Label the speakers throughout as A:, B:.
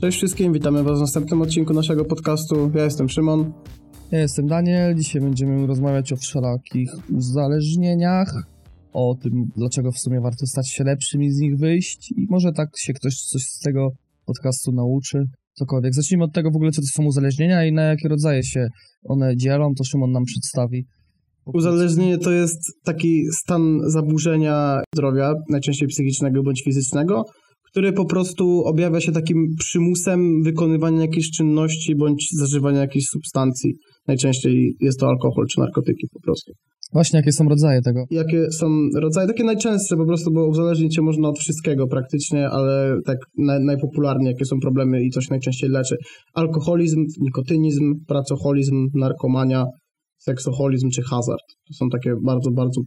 A: Cześć wszystkim, witamy Was w następnym odcinku naszego podcastu. Ja jestem Szymon.
B: Ja jestem Daniel. Dzisiaj będziemy rozmawiać o wszelakich uzależnieniach, o tym, dlaczego w sumie warto stać się lepszym i z nich wyjść. I może tak się ktoś coś z tego podcastu nauczy, cokolwiek. Zacznijmy od tego w ogóle, co to są uzależnienia i na jakie rodzaje się one dzielą, to Szymon nam przedstawi.
A: Uzależnienie to jest taki stan zaburzenia zdrowia, najczęściej psychicznego bądź fizycznego, który po prostu objawia się takim przymusem wykonywania jakiejś czynności bądź zażywania jakiejś substancji. Najczęściej jest to alkohol czy narkotyki po prostu.
B: Właśnie, jakie są rodzaje tego?
A: Jakie są rodzaje? Takie najczęstsze po prostu, bo uzależnić się można od wszystkiego praktycznie, ale tak naj, najpopularniej, jakie są problemy i coś najczęściej leczy. Alkoholizm, nikotynizm, pracoholizm, narkomania, seksoholizm czy hazard. To są takie bardzo, bardzo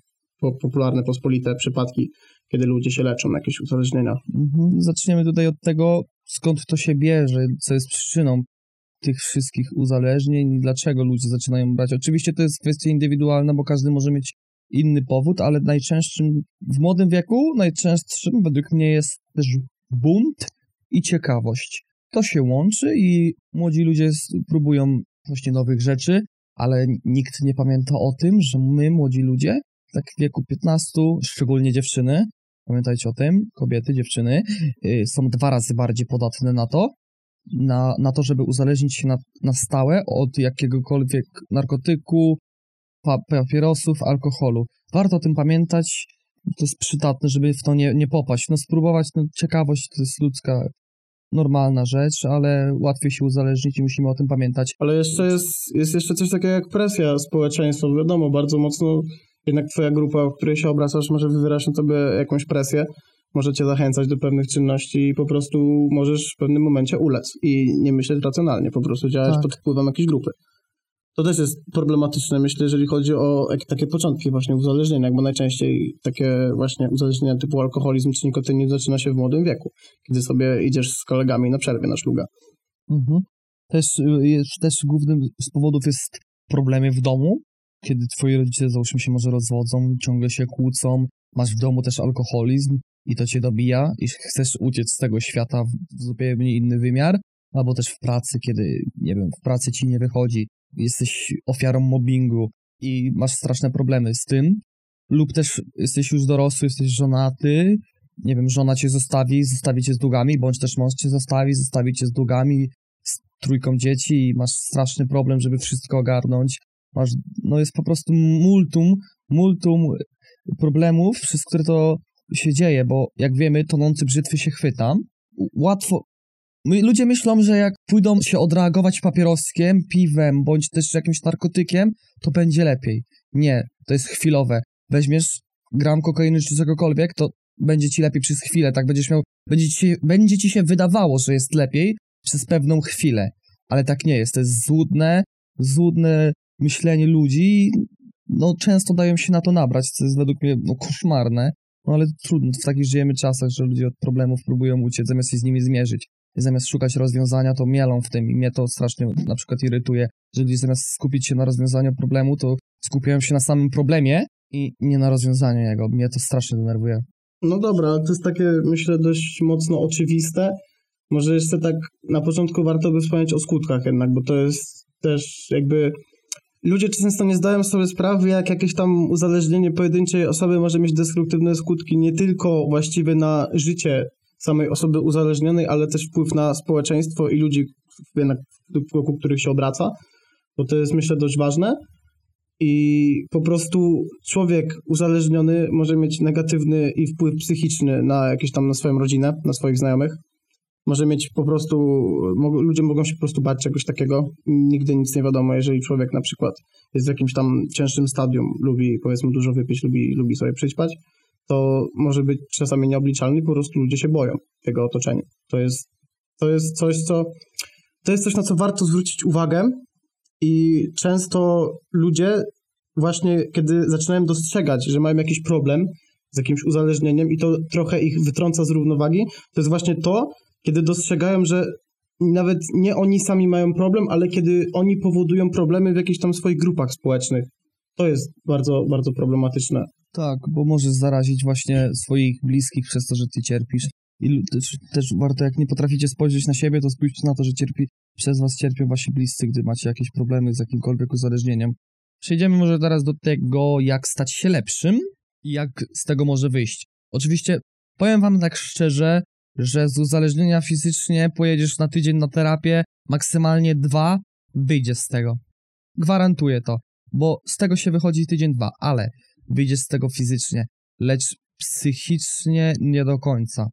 A: popularne, pospolite przypadki, kiedy ludzie się leczą jakieś uzależnienia.
B: Mhm. Zaczniemy tutaj od tego, skąd to się bierze, co jest przyczyną tych wszystkich uzależnień i dlaczego ludzie zaczynają brać. Oczywiście to jest kwestia indywidualna, bo każdy może mieć inny powód, ale najczęstszym w młodym wieku, najczęstszym według mnie jest też bunt i ciekawość. To się łączy i młodzi ludzie próbują właśnie nowych rzeczy, ale nikt nie pamięta o tym, że my, młodzi ludzie, tak w wieku 15, szczególnie dziewczyny, pamiętajcie o tym, kobiety, dziewczyny, y, są dwa razy bardziej podatne na to, na, na to, żeby uzależnić się na, na stałe od jakiegokolwiek narkotyku, papierosów, alkoholu. Warto o tym pamiętać, to jest przydatne, żeby w to nie, nie popaść. No spróbować, no ciekawość to jest ludzka, normalna rzecz, ale łatwiej się uzależnić i musimy o tym pamiętać.
A: Ale jeszcze jest, jest jeszcze coś takiego jak presja społeczeństwa. Wiadomo, bardzo mocno jednak twoja grupa, w której się obracasz, może wywierać na tobie jakąś presję, może cię zachęcać do pewnych czynności i po prostu możesz w pewnym momencie ulec i nie myśleć racjonalnie, po prostu działać tak. pod wpływem jakiejś grupy. To też jest problematyczne, myślę, jeżeli chodzi o takie początki właśnie uzależnienia, bo najczęściej takie właśnie uzależnienia typu alkoholizm czy nikotynizm zaczyna się w młodym wieku, kiedy sobie idziesz z kolegami na przerwie na szluga.
B: Mhm. Też, y, też głównym z powodów jest problemy w domu, kiedy twoi rodzice, załóżmy się, może rozwodzą, ciągle się kłócą, masz w domu też alkoholizm i to cię dobija i chcesz uciec z tego świata w zupełnie inny wymiar, albo też w pracy, kiedy, nie wiem, w pracy ci nie wychodzi, jesteś ofiarą mobbingu i masz straszne problemy z tym, lub też jesteś już dorosły, jesteś żonaty, nie wiem, żona cię zostawi, zostawi cię z długami, bądź też mąż cię zostawi, zostawi cię z długami, z trójką dzieci i masz straszny problem, żeby wszystko ogarnąć, masz, no jest po prostu multum, multum problemów, przez które to się dzieje, bo jak wiemy, tonący brzytwy się chwyta. Łatwo, ludzie myślą, że jak pójdą się odreagować papieroskiem, piwem, bądź też jakimś narkotykiem, to będzie lepiej. Nie, to jest chwilowe. Weźmiesz gram kokainy czy czegokolwiek, to będzie ci lepiej przez chwilę, tak będziesz miał, będzie ci, będzie ci się wydawało, że jest lepiej przez pewną chwilę, ale tak nie jest, to jest złudne, złudne myślenie ludzi, no często dają się na to nabrać, co jest według mnie no, koszmarne, no ale trudno, w takich żyjemy czasach, że ludzie od problemów próbują uciec, zamiast się z nimi zmierzyć. I zamiast szukać rozwiązania, to mielą w tym i mnie to strasznie na przykład irytuje, że ludzie zamiast skupić się na rozwiązaniu problemu, to skupiają się na samym problemie i nie na rozwiązaniu jego. Mnie to strasznie denerwuje.
A: No dobra, to jest takie, myślę, dość mocno oczywiste. Może jeszcze tak na początku warto by wspomnieć o skutkach jednak, bo to jest też jakby ludzie często nie zdają sobie sprawy, jak jakieś tam uzależnienie pojedynczej osoby może mieć destruktywne skutki nie tylko właściwie na życie samej osoby uzależnionej, ale też wpływ na społeczeństwo i ludzi, wokół których się obraca, bo to jest myślę dość ważne. I po prostu człowiek uzależniony może mieć negatywny i wpływ psychiczny na jakieś tam na swoją rodzinę, na swoich znajomych może mieć po prostu, ludzie mogą się po prostu bać czegoś takiego. Nigdy nic nie wiadomo, jeżeli człowiek na przykład jest w jakimś tam cięższym stadium, lubi powiedzmy dużo wypić, lubi, lubi sobie przyćpać, to może być czasami nieobliczalny, po prostu ludzie się boją tego otoczenia. To jest, to jest coś, co to jest coś, na co warto zwrócić uwagę i często ludzie właśnie, kiedy zaczynają dostrzegać, że mają jakiś problem z jakimś uzależnieniem i to trochę ich wytrąca z równowagi, to jest właśnie to, kiedy dostrzegają, że nawet nie oni sami mają problem, ale kiedy oni powodują problemy w jakichś tam swoich grupach społecznych. To jest bardzo, bardzo problematyczne.
B: Tak, bo możesz zarazić właśnie swoich bliskich przez to, że ty cierpisz. I też, też warto, jak nie potraficie spojrzeć na siebie, to spójrzcie na to, że cierpi, przez was cierpią wasi bliscy, gdy macie jakieś problemy z jakimkolwiek uzależnieniem. Przejdziemy może teraz do tego, jak stać się lepszym i jak z tego może wyjść. Oczywiście powiem wam tak szczerze, że z uzależnienia fizycznie pojedziesz na tydzień na terapię, maksymalnie dwa, wyjdziesz z tego. Gwarantuję to, bo z tego się wychodzi tydzień, dwa, ale wyjdziesz z tego fizycznie, lecz psychicznie nie do końca.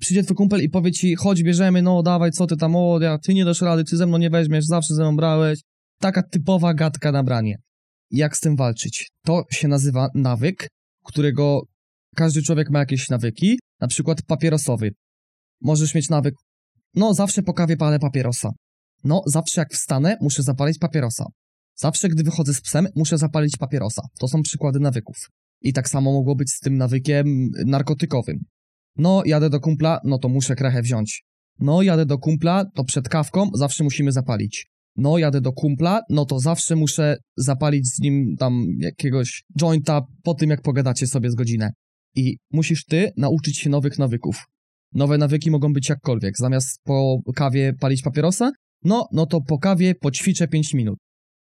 B: Przyjdzie twój kumpel i powie ci, chodź bierzemy, no dawaj, co ty tam, o, ja, ty nie dasz rady, ty ze mną nie weźmiesz, zawsze ze mną brałeś. Taka typowa gadka na branie. Jak z tym walczyć? To się nazywa nawyk, którego każdy człowiek ma jakieś nawyki, na przykład papierosowy. Możesz mieć nawyk, no zawsze po kawie palę papierosa. No zawsze jak wstanę, muszę zapalić papierosa. Zawsze gdy wychodzę z psem, muszę zapalić papierosa. To są przykłady nawyków. I tak samo mogło być z tym nawykiem narkotykowym. No, jadę do kumpla, no to muszę krechę wziąć. No, jadę do kumpla, to przed kawką zawsze musimy zapalić. No, jadę do kumpla, no to zawsze muszę zapalić z nim tam jakiegoś jointa po tym, jak pogadacie sobie z godzinę. I musisz ty nauczyć się nowych nawyków. Nowe nawyki mogą być jakkolwiek. Zamiast po kawie palić papierosa, no, no to po kawie poćwiczę 5 minut.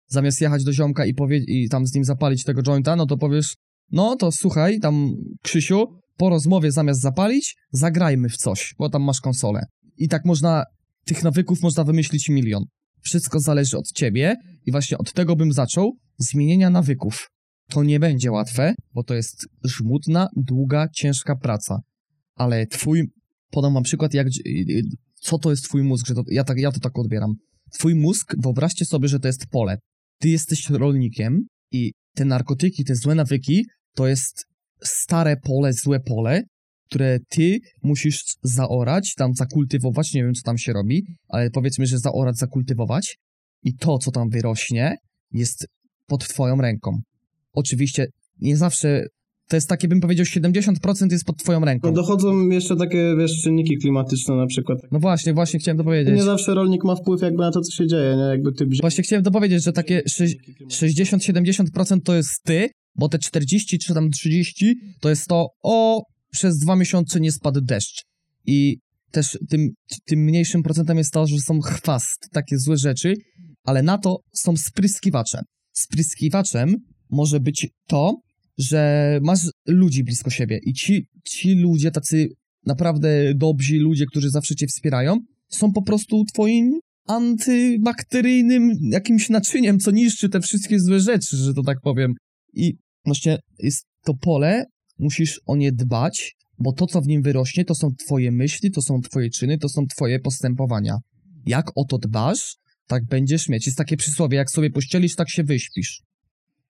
B: Zamiast jechać do ziomka i, powie- i tam z nim zapalić tego jointa, no to powiesz, no to słuchaj, tam Krzysiu, po rozmowie zamiast zapalić, zagrajmy w coś, bo tam masz konsolę. I tak można, tych nawyków można wymyślić milion. Wszystko zależy od ciebie i właśnie od tego bym zaczął, zmienienia nawyków. To nie będzie łatwe, bo to jest żmudna, długa, ciężka praca. Ale twój, podam wam przykład, jak, co to jest twój mózg, że to, ja, tak, ja to tak odbieram. Twój mózg, wyobraźcie sobie, że to jest pole. Ty jesteś rolnikiem i te narkotyki, te złe nawyki, to jest stare pole, złe pole, które ty musisz zaorać, tam zakultywować, nie wiem co tam się robi, ale powiedzmy, że zaorać, zakultywować i to, co tam wyrośnie, jest pod twoją ręką. Oczywiście nie zawsze, to jest takie, bym powiedział, 70% jest pod twoją ręką.
A: No dochodzą jeszcze takie, wiesz, czynniki klimatyczne na przykład.
B: No właśnie, właśnie chciałem to powiedzieć.
A: Nie zawsze rolnik ma wpływ jakby na to, co się dzieje, nie? Jakby ty
B: Właśnie chciałem to powiedzieć, że takie sze- 60-70% to jest ty, bo te 40 czy tam 30 to jest to, o, przez dwa miesiące nie spadł deszcz. I też tym, tym mniejszym procentem jest to, że są chwast, takie złe rzeczy, ale na to są spryskiwacze. Spryskiwaczem może być to, że masz ludzi blisko siebie i ci, ci ludzie, tacy naprawdę dobrzy ludzie, którzy zawsze cię wspierają, są po prostu twoim antybakteryjnym jakimś naczyniem, co niszczy te wszystkie złe rzeczy, że to tak powiem. I właśnie jest to pole, musisz o nie dbać, bo to, co w nim wyrośnie, to są twoje myśli, to są twoje czyny, to są twoje postępowania. Jak o to dbasz, tak będziesz mieć. Jest takie przysłowie, jak sobie pościelisz, tak się wyśpisz.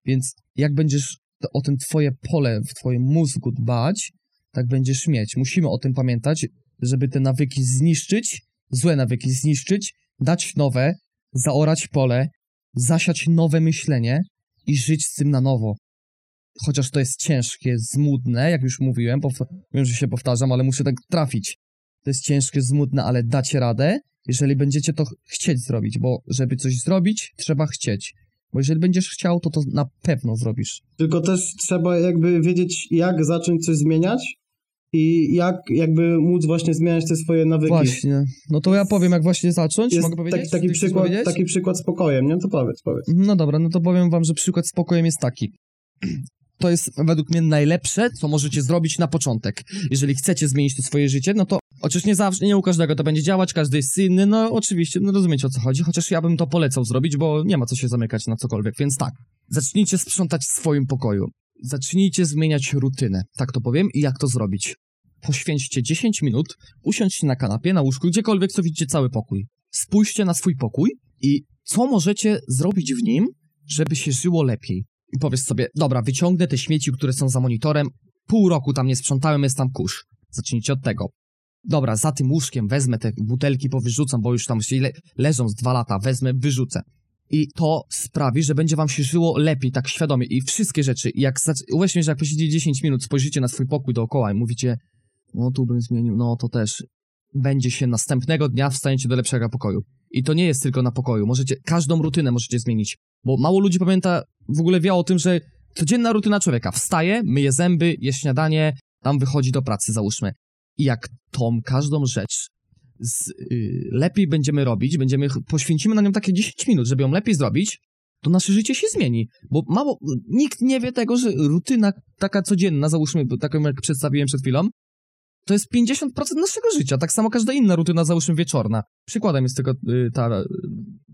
B: Więc jak będziesz to- o ten twoje pole w twoim mózgu dbać, tak będziesz mieć. Musimy o tym pamiętać, żeby te nawyki zniszczyć, złe nawyki zniszczyć, dać nowe, zaorać pole, zasiać nowe myślenie i żyć z tym na nowo. Chociaż to jest ciężkie, zmudne, jak już mówiłem, wiem, że się powtarzam, ale muszę tak trafić. To jest ciężkie, zmudne, ale dacie radę, jeżeli będziecie to ch- chcieć zrobić, bo żeby coś zrobić, trzeba chcieć. Bo jeżeli będziesz chciał, to to na pewno zrobisz.
A: Tylko też trzeba jakby wiedzieć, jak zacząć coś zmieniać i jak jakby móc właśnie zmieniać te swoje nawyki.
B: Właśnie. No to ja powiem, jak właśnie zacząć.
A: Jest
B: Mogę powiedzieć?
A: taki, taki, przykład,
B: powiedzieć?
A: taki przykład z pokojem, nie? To powiedz, powiedz.
B: No dobra, no to powiem wam, że przykład spokojem jest taki. To jest według mnie najlepsze, co możecie zrobić na początek. Jeżeli chcecie zmienić to swoje życie, no to oczywiście nie zawsze, nie u każdego to będzie działać, każdy jest inny, no oczywiście, no rozumiecie o co chodzi, chociaż ja bym to polecał zrobić, bo nie ma co się zamykać na cokolwiek, więc tak. Zacznijcie sprzątać w swoim pokoju. Zacznijcie zmieniać rutynę, tak to powiem, i jak to zrobić. Poświęćcie 10 minut, usiądźcie na kanapie, na łóżku, gdziekolwiek, co widzicie cały pokój. Spójrzcie na swój pokój i co możecie zrobić w nim, żeby się żyło lepiej. I powiedz sobie, dobra, wyciągnę te śmieci, które są za monitorem, pół roku tam nie sprzątałem, jest tam kurz. Zacznijcie od tego. Dobra, za tym łóżkiem wezmę te butelki, powyrzucam, bo już tam się le leżą z dwa lata, wezmę, wyrzucę. I to sprawi, że będzie wam się żyło lepiej, tak świadomie. I wszystkie rzeczy, jak że jak posiedzicie 10 minut, spojrzycie na swój pokój dookoła i mówicie, no tu bym zmienił, no to też. Będzie się następnego dnia wstaniecie do lepszego pokoju. I to nie jest tylko na pokoju. Możecie, każdą rutynę możecie zmienić. Bo mało ludzi pamięta, w ogóle wie o tym, że codzienna rutyna człowieka. Wstaje, myje zęby, je śniadanie, tam wychodzi do pracy, załóżmy. I jak tą każdą rzecz z, y, lepiej będziemy robić, będziemy poświęcimy na nią takie 10 minut, żeby ją lepiej zrobić, to nasze życie się zmieni. Bo mało, nikt nie wie tego, że rutyna taka codzienna, załóżmy taką jak przedstawiłem przed chwilą, to jest 50% naszego życia. Tak samo każda inna rutyna, załóżmy wieczorna. Przykładem jest tylko y, ta y,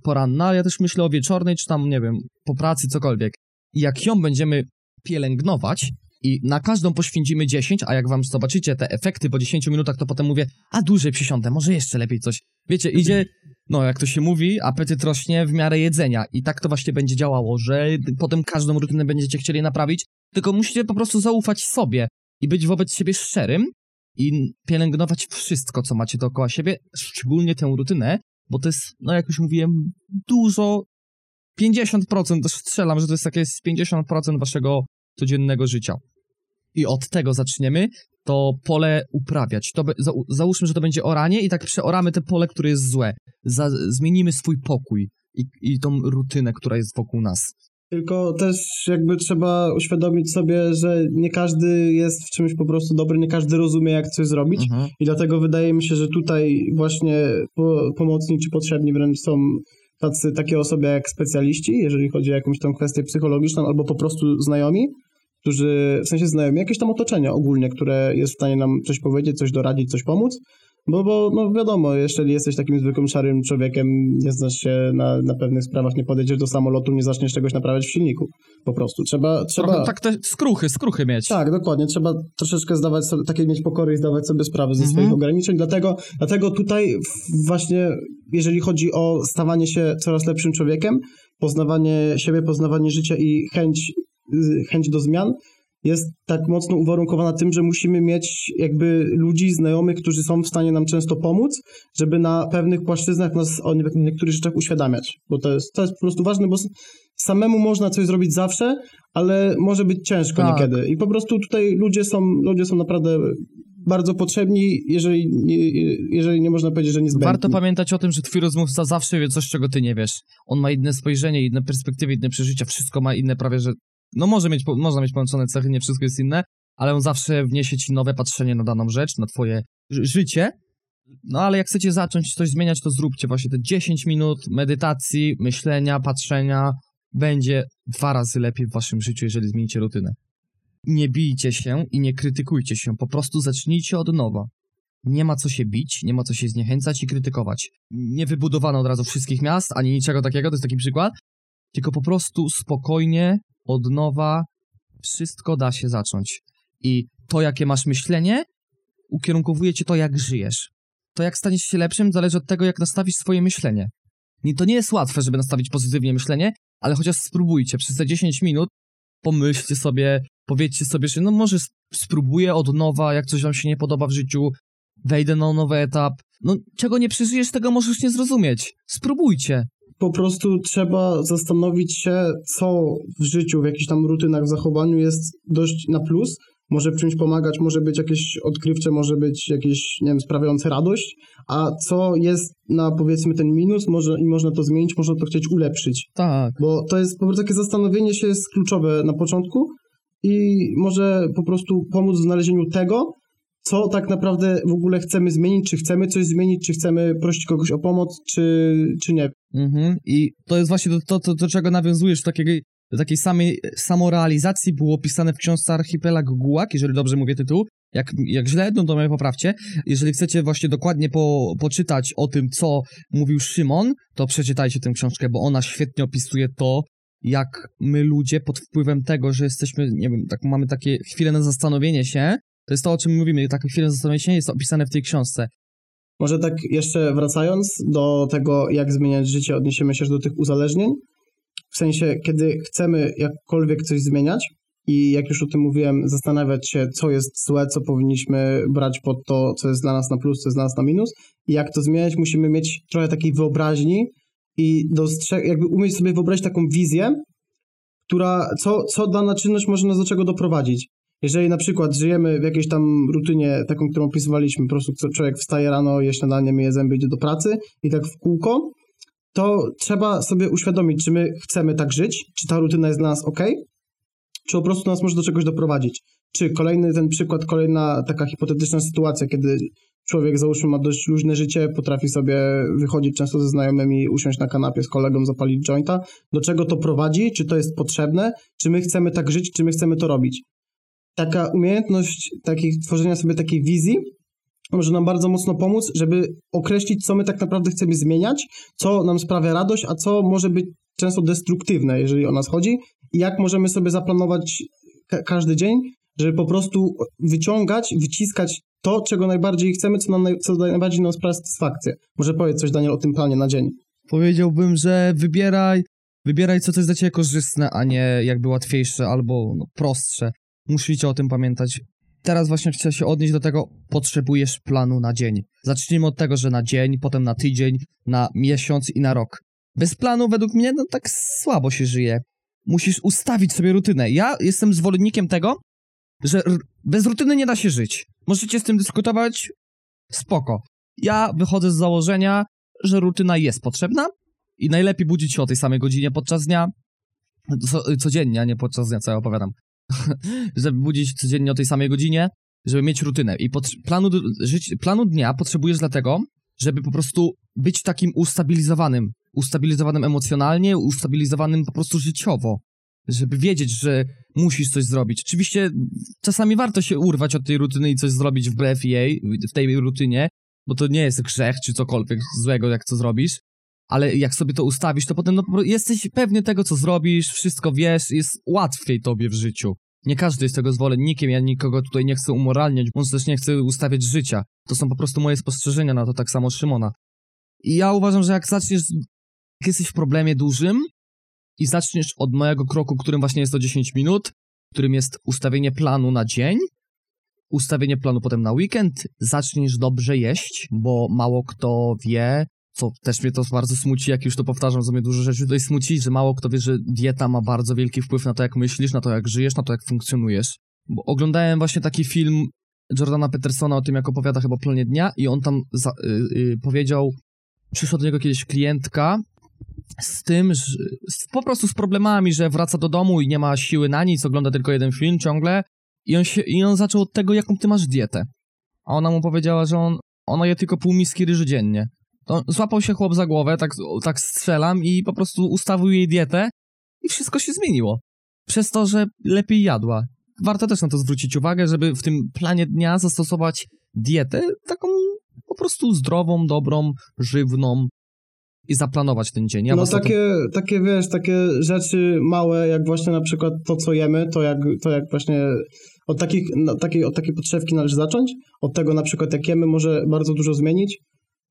B: poranna, ale ja też myślę o wieczornej, czy tam, nie wiem, po pracy, cokolwiek. I jak ją będziemy pielęgnować i na każdą poświęcimy 10, a jak wam zobaczycie te efekty po 10 minutach, to potem mówię, a dłużej przysiądę, może jeszcze lepiej coś. Wiecie, idzie, no jak to się mówi, apetyt rośnie w miarę jedzenia i tak to właśnie będzie działało, że potem każdą rutynę będziecie chcieli naprawić, tylko musicie po prostu zaufać sobie i być wobec siebie szczerym i pielęgnować wszystko, co macie dookoła siebie, szczególnie tę rutynę, bo to jest, no jak już mówiłem, dużo, 50%, to strzelam, że to jest jakieś 50% waszego codziennego życia. I od tego zaczniemy, to pole uprawiać. To za, załóżmy, że to będzie oranie i tak przeoramy te pole, które jest złe. Za, zmienimy swój pokój i, i tą rutynę, która jest wokół nas.
A: Tylko też jakby trzeba uświadomić sobie, że nie każdy jest w czymś po prostu dobry, nie każdy rozumie, jak coś zrobić.
B: Mhm.
A: I dlatego wydaje mi się, że tutaj właśnie po, pomocni czy potrzebni wręcz są tacy, takie osoby jak specjaliści, jeżeli chodzi o jakąś tą kwestię psychologiczną, albo po prostu znajomi, którzy, w sensie znajomi, jakieś tam otoczenie ogólnie, które jest w stanie nam coś powiedzieć, coś doradzić, coś pomóc. Bo, bo no wiadomo, jeżeli jesteś takim zwykłym szarym człowiekiem, nie znasz się na, na pewnych sprawach, nie podejdziesz do samolotu, nie zaczniesz czegoś naprawiać w silniku. Po prostu. Trzeba... trzeba...
B: Trochę tak te skruchy, skruchy mieć.
A: Tak, dokładnie. Trzeba troszeczkę zdawać sobie, takiej mieć pokory i zdawać sobie sprawę ze
B: Mhm.
A: swoich ograniczeń. Dlatego, dlatego tutaj właśnie, jeżeli chodzi o stawanie się coraz lepszym człowiekiem, poznawanie siebie, poznawanie życia i chęć, chęć do zmian, jest tak mocno uwarunkowana tym, że musimy mieć jakby ludzi, znajomych, którzy są w stanie nam często pomóc, żeby na pewnych płaszczyznach nas o nie- niektórych rzeczach uświadamiać. Bo to jest, to jest po prostu ważne, bo samemu można coś zrobić zawsze, ale może być ciężko
B: Tak.
A: niekiedy. I po prostu tutaj ludzie są, ludzie są naprawdę bardzo potrzebni, jeżeli jeżeli nie można powiedzieć, że niezbędni.
B: Warto pamiętać o tym, że twój rozmówca zawsze wie coś, czego ty nie wiesz. On ma inne spojrzenie, inne perspektywy, inne przeżycia, wszystko ma inne prawie, że... No może mieć, można mieć połączone cechy, nie wszystko jest inne, ale on zawsze wniesie ci nowe patrzenie na daną rzecz, na twoje ży- życie. No ale jak chcecie zacząć coś zmieniać, to zróbcie właśnie te 10 minut medytacji, myślenia, patrzenia. Będzie dwa razy lepiej w waszym życiu, jeżeli zmienicie rutynę. Nie bijcie się i nie krytykujcie się, po prostu zacznijcie od nowa. Nie ma co się bić, nie ma co się zniechęcać i krytykować. Nie wybudowano od razu wszystkich miast, ani niczego takiego, to jest taki przykład. Tylko po prostu spokojnie, od nowa, wszystko da się zacząć. I to, jakie masz myślenie, ukierunkowuje cię to, jak żyjesz. To, jak staniesz się lepszym, zależy od tego, jak nastawisz swoje myślenie. I to nie jest łatwe, żeby nastawić pozytywnie myślenie, ale chociaż spróbujcie. Przez te 10 minut pomyślcie sobie, powiedzcie sobie, że no może sp- spróbuję od nowa, jak coś wam się nie podoba w życiu, wejdę na nowy etap. No, czego nie przeżyjesz, tego możesz nie zrozumieć. Spróbujcie.
A: Po prostu trzeba zastanowić się, co w życiu, w jakichś tam rutynach, w zachowaniu jest dość na plus. Może w czymś pomagać, może być jakieś odkrywcze, może być jakieś, nie wiem, sprawiające radość, a co jest na powiedzmy ten minus, może i można to zmienić, można to chcieć ulepszyć.
B: Tak.
A: Bo to jest po prostu takie zastanowienie się jest kluczowe na początku i może po prostu pomóc w znalezieniu tego, co tak naprawdę w ogóle chcemy zmienić, czy chcemy coś zmienić, czy chcemy prosić kogoś o pomoc, czy, czy nie.
B: Mhm. I to jest właśnie to, to, to do czego nawiązujesz, takiej, do takiej samej samorealizacji było opisane w książce Archipelag Gułak, jeżeli dobrze mówię tytuł. Jak, jak źle, no to mnie poprawcie. Jeżeli chcecie właśnie dokładnie po, poczytać o tym, co mówił Szymon, to przeczytajcie tę książkę, bo ona świetnie opisuje to, jak my ludzie pod wpływem tego, że jesteśmy, nie wiem, tak mamy takie chwile na zastanowienie się, to jest to, o czym mówimy, takie chwile na zastanowienie się jest opisane w tej książce.
A: Może tak jeszcze wracając do tego, jak zmieniać życie, odniesiemy się do tych uzależnień. W sensie, kiedy chcemy jakkolwiek coś zmieniać i jak już o tym mówiłem, zastanawiać się, co jest złe, co powinniśmy brać pod to, co jest dla nas na plus, co jest dla nas na minus i jak to zmieniać, musimy mieć trochę takiej wyobraźni i dostrzeg- jakby umieć sobie wyobrazić taką wizję, która, co, co dana czynność może nas do czego doprowadzić. Jeżeli na przykład żyjemy w jakiejś tam rutynie, taką, którą opisywaliśmy, po prostu człowiek wstaje rano, je śniadanie, myje zęby, idzie do pracy i tak w kółko, to trzeba sobie uświadomić, czy my chcemy tak żyć, czy ta rutyna jest dla nas ok, czy po prostu nas może do czegoś doprowadzić. Czy kolejny ten przykład, kolejna taka hipotetyczna sytuacja, kiedy człowiek załóżmy ma dość luźne życie, potrafi sobie wychodzić często ze znajomymi, usiąść na kanapie z kolegą, zapalić jointa. Do czego to prowadzi? Czy to jest potrzebne? Czy my chcemy tak żyć? Czy my chcemy to robić? Taka umiejętność takich, tworzenia sobie takiej wizji może nam bardzo mocno pomóc, żeby określić, co my tak naprawdę chcemy zmieniać, co nam sprawia radość, a co może być często destruktywne, jeżeli o nas chodzi i jak możemy sobie zaplanować ka- każdy dzień, żeby po prostu wyciągać, wyciskać to, czego najbardziej chcemy, co, nam naj- co najbardziej nam sprawia satysfakcję. Może powiedz coś, Daniel, o tym planie na dzień.
B: Powiedziałbym, że wybieraj, wybieraj co to jest dla ciebie korzystne, a nie jakby łatwiejsze albo no, prostsze. Musicie o tym pamiętać. Teraz właśnie chcę się odnieść do tego, potrzebujesz planu na dzień. Zacznijmy od tego, że na dzień, potem na tydzień, na miesiąc i na rok. Bez planu według mnie no tak słabo się żyje. Musisz ustawić sobie rutynę. Ja jestem zwolennikiem tego, że bez rutyny nie da się żyć. Możecie z tym dyskutować, spoko. Ja wychodzę z założenia, że rutyna jest potrzebna i najlepiej budzić się o tej samej godzinie podczas dnia, co, codziennie, a nie podczas dnia, co ja opowiadam. żeby budzić codziennie o tej samej godzinie, żeby mieć rutynę. I planu, żyć, planu dnia potrzebujesz dlatego, żeby po prostu być takim ustabilizowanym. Ustabilizowanym emocjonalnie, ustabilizowanym po prostu życiowo. Żeby wiedzieć, że musisz coś zrobić. Oczywiście czasami warto się urwać od tej rutyny i coś zrobić wbrew jej, w tej rutynie, bo to nie jest grzech czy cokolwiek złego, jak co zrobisz, ale jak sobie to ustawisz, to potem no, jesteś pewny tego, co zrobisz, wszystko wiesz, jest łatwiej tobie w życiu. Nie każdy jest tego zwolennikiem, ja nikogo tutaj nie chcę umoralniać, bądź też nie chcę ustawiać życia. To są po prostu moje spostrzeżenia na to, tak samo Szymona. I ja uważam, że jak zaczniesz, jak jesteś w problemie dużym i zaczniesz od mojego kroku, którym właśnie jest to 10 minut, którym jest ustawienie planu na dzień, ustawienie planu potem na weekend, zaczniesz dobrze jeść, bo mało kto wie, co też mnie to bardzo smuci, jak już to powtarzam, co mnie dużo rzeczy tutaj smuci, że mało kto wie, że dieta ma bardzo wielki wpływ na to, jak myślisz, na to, jak żyjesz, na to, jak funkcjonujesz. Bo oglądałem właśnie taki film Jordana Petersona o tym, jak opowiada chyba planie dnia i on tam za, y, y, powiedział, przyszła do niego kiedyś klientka z tym, że z, po prostu z problemami, że wraca do domu i nie ma siły na nic, ogląda tylko jeden film ciągle i on, się, i on zaczął od tego, jaką ty masz dietę. A ona mu powiedziała, że on, ona je tylko pół miski ryży dziennie. To złapał się chłop za głowę, tak, tak strzelam i po prostu ustawił jej dietę i wszystko się zmieniło. Przez to, że lepiej jadła. Warto też na to zwrócić uwagę, żeby w tym planie dnia zastosować dietę taką po prostu zdrową, dobrą, żywną i zaplanować ten dzień. Ja
A: no
B: o to-
A: takie, takie, wiesz, takie rzeczy małe, jak właśnie na przykład to, co jemy, to jak, to jak właśnie od, takich, no, takiej, od takiej podszewki należy zacząć. Od tego na przykład jak jemy może bardzo dużo zmienić,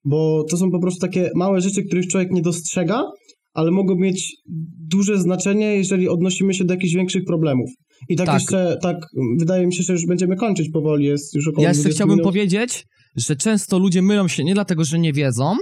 A: bo to są po prostu takie małe rzeczy, których człowiek nie dostrzega, ale mogą mieć duże znaczenie, jeżeli odnosimy się do jakichś większych problemów. I tak,
B: Tak.
A: jeszcze, tak, wydaje mi się, że już będziemy kończyć powoli, jest już około
B: Ja jeszcze
A: 20
B: chciałbym
A: minut.
B: powiedzieć, że często ludzie mylą się nie dlatego, że nie wiedzą,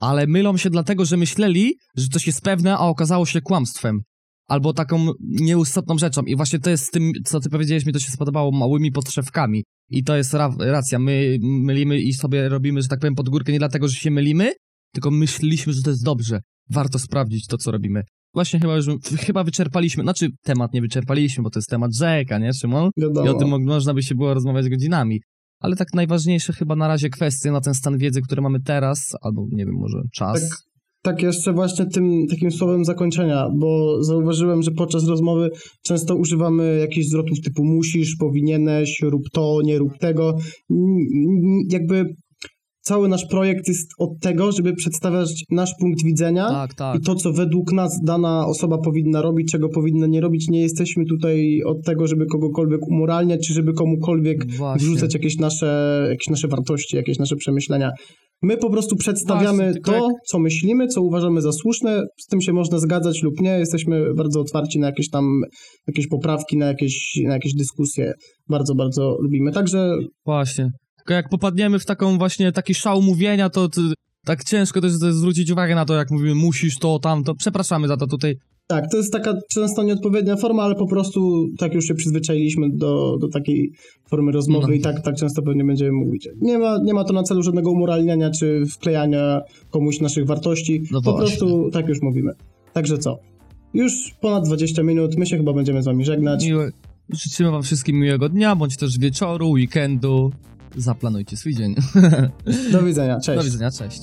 B: ale mylą się dlatego, że myśleli, że coś jest pewne, a okazało się kłamstwem. Albo taką nieistotną rzeczą. I właśnie to jest z tym, co ty powiedziałeś, mi to się spodobało, małymi podszewkami. I to jest ra- racja. My mylimy i sobie robimy, że tak powiem, pod górkę nie dlatego, że się mylimy, tylko myśleliśmy, że to jest dobrze. Warto sprawdzić to, co robimy. Właśnie chyba już, chyba wyczerpaliśmy, znaczy temat nie wyczerpaliśmy, bo to jest temat rzeka, nie Szymon?
A: Wiadomo.
B: I o tym mo- można by się było rozmawiać godzinami. Ale tak najważniejsze chyba na razie kwestie na ten stan wiedzy, który mamy teraz, albo nie wiem, może czas.
A: Tak. Tak, jeszcze właśnie tym takim słowem zakończenia, bo zauważyłem, że podczas rozmowy często używamy jakichś zwrotów typu musisz, powinieneś, rób to, nie rób tego. Jakby cały nasz projekt jest od tego, żeby przedstawiać nasz punkt widzenia
B: Tak, tak.
A: i to, co według nas dana osoba powinna robić, czego powinna nie robić. Nie jesteśmy tutaj od tego, żeby kogokolwiek umoralniać, czy żeby komukolwiek
B: Właśnie.
A: wrzucać jakieś nasze, jakieś nasze wartości, jakieś nasze przemyślenia. My po prostu przedstawiamy
B: Właśnie,
A: to,
B: jak-
A: co myślimy, co uważamy za słuszne. Z tym się można zgadzać lub nie. Jesteśmy bardzo otwarci na jakieś tam jakieś poprawki, na jakieś, na jakieś dyskusje. Bardzo, bardzo lubimy. Także
B: Właśnie. Tylko jak popadniemy w taką właśnie taki szał mówienia, to, tak ciężko też zwrócić uwagę na to, jak mówimy musisz to, tamto. Przepraszamy za to tutaj.
A: Tak, to jest taka często nieodpowiednia forma, ale po prostu tak już się przyzwyczailiśmy do, do takiej formy rozmowy
B: No.
A: i tak, tak często pewnie będziemy mówić. Nie ma, nie ma to na celu żadnego umoralniania czy wklejania komuś naszych wartości.
B: No
A: po
B: właśnie.
A: prostu tak już mówimy. Także co? Już ponad 20 minut, my się chyba będziemy z wami żegnać.
B: Miłe, życzymy wam wszystkim miłego dnia, bądź też wieczoru, weekendu. Zaplanujcie swój dzień.
A: Do widzenia, cześć.
B: Do widzenia, cześć.